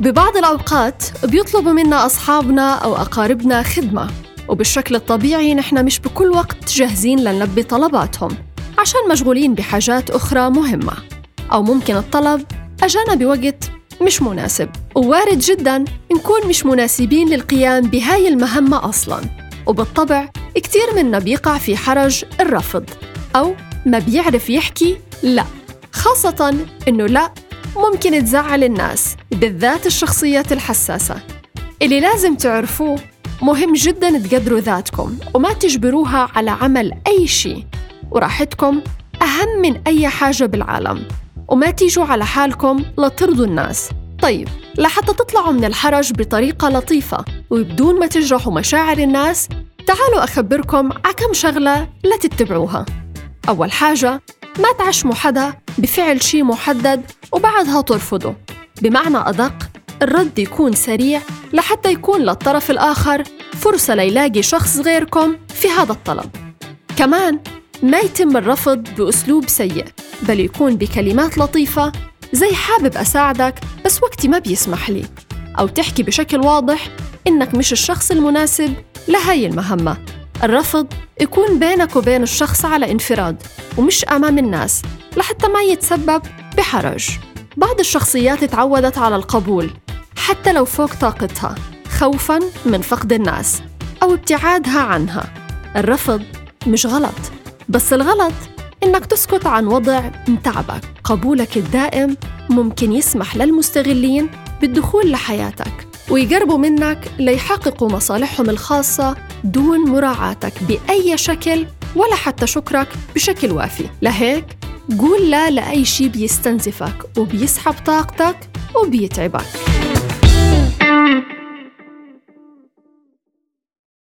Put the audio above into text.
ببعض الأوقات بيطلبوا منا أصحابنا أو أقاربنا خدمة وبالشكل الطبيعي نحن مش بكل وقت جاهزين لنلبي طلباتهم عشان مشغولين بحاجات أخرى مهمة أو ممكن الطلب أجانا بوقت مش مناسب. ووارد جدا نكون مش مناسبين للقيام بهاي المهمة أصلا وبالطبع كتير منا بيقع في حرج الرفض أو ما بيعرف يحكي لا خاصة إنه لا ممكن تزعل الناس بالذات الشخصيات الحساسة. اللي لازم تعرفوه مهم جدا تقدروا ذاتكم وما تجبروها على عمل أي شيء. وراحتكم أهم من أي حاجة بالعالم. وما تيجوا على حالكم لترضوا الناس. طيب لحتى تطلعوا من الحرج بطريقة لطيفة وبدون ما تجرحوا مشاعر الناس تعالوا أخبركم على كم شغلة لا تتبعوها. أول حاجة ما تعشموا حدا بفعل شيء محدد وبعدها ترفضوا بمعنى أدق الرد يكون سريع لحتى يكون للطرف الآخر فرصة ليلاقي شخص غيركم في هذا الطلب. كمان ما يتم الرفض بأسلوب سيء بل يكون بكلمات لطيفة زي حابب أساعدك بس وقتي ما بيسمح لي أو تحكي بشكل واضح إنك مش الشخص المناسب لهاي المهمة. الرفض يكون بينك وبين الشخص على انفراد ومش أمام الناس لحتى ما يتسبب بحرج. بعض الشخصيات تعودت على القبول حتى لو فوق طاقتها خوفاً من فقد الناس أو ابتعادها عنها. الرفض مش غلط بس الغلط إنك تسكت عن وضع متعبك قبولك الدائم ممكن يسمح للمستغلين بالدخول لحياتك. ويقربوا منك ليحققوا مصالحهم الخاصة دون مراعاتك بأي شكل ولا حتى شكرك بشكل وافي. لهيك قول لا لأي شيء بيستنزفك وبيسحب طاقتك وبيتعبك.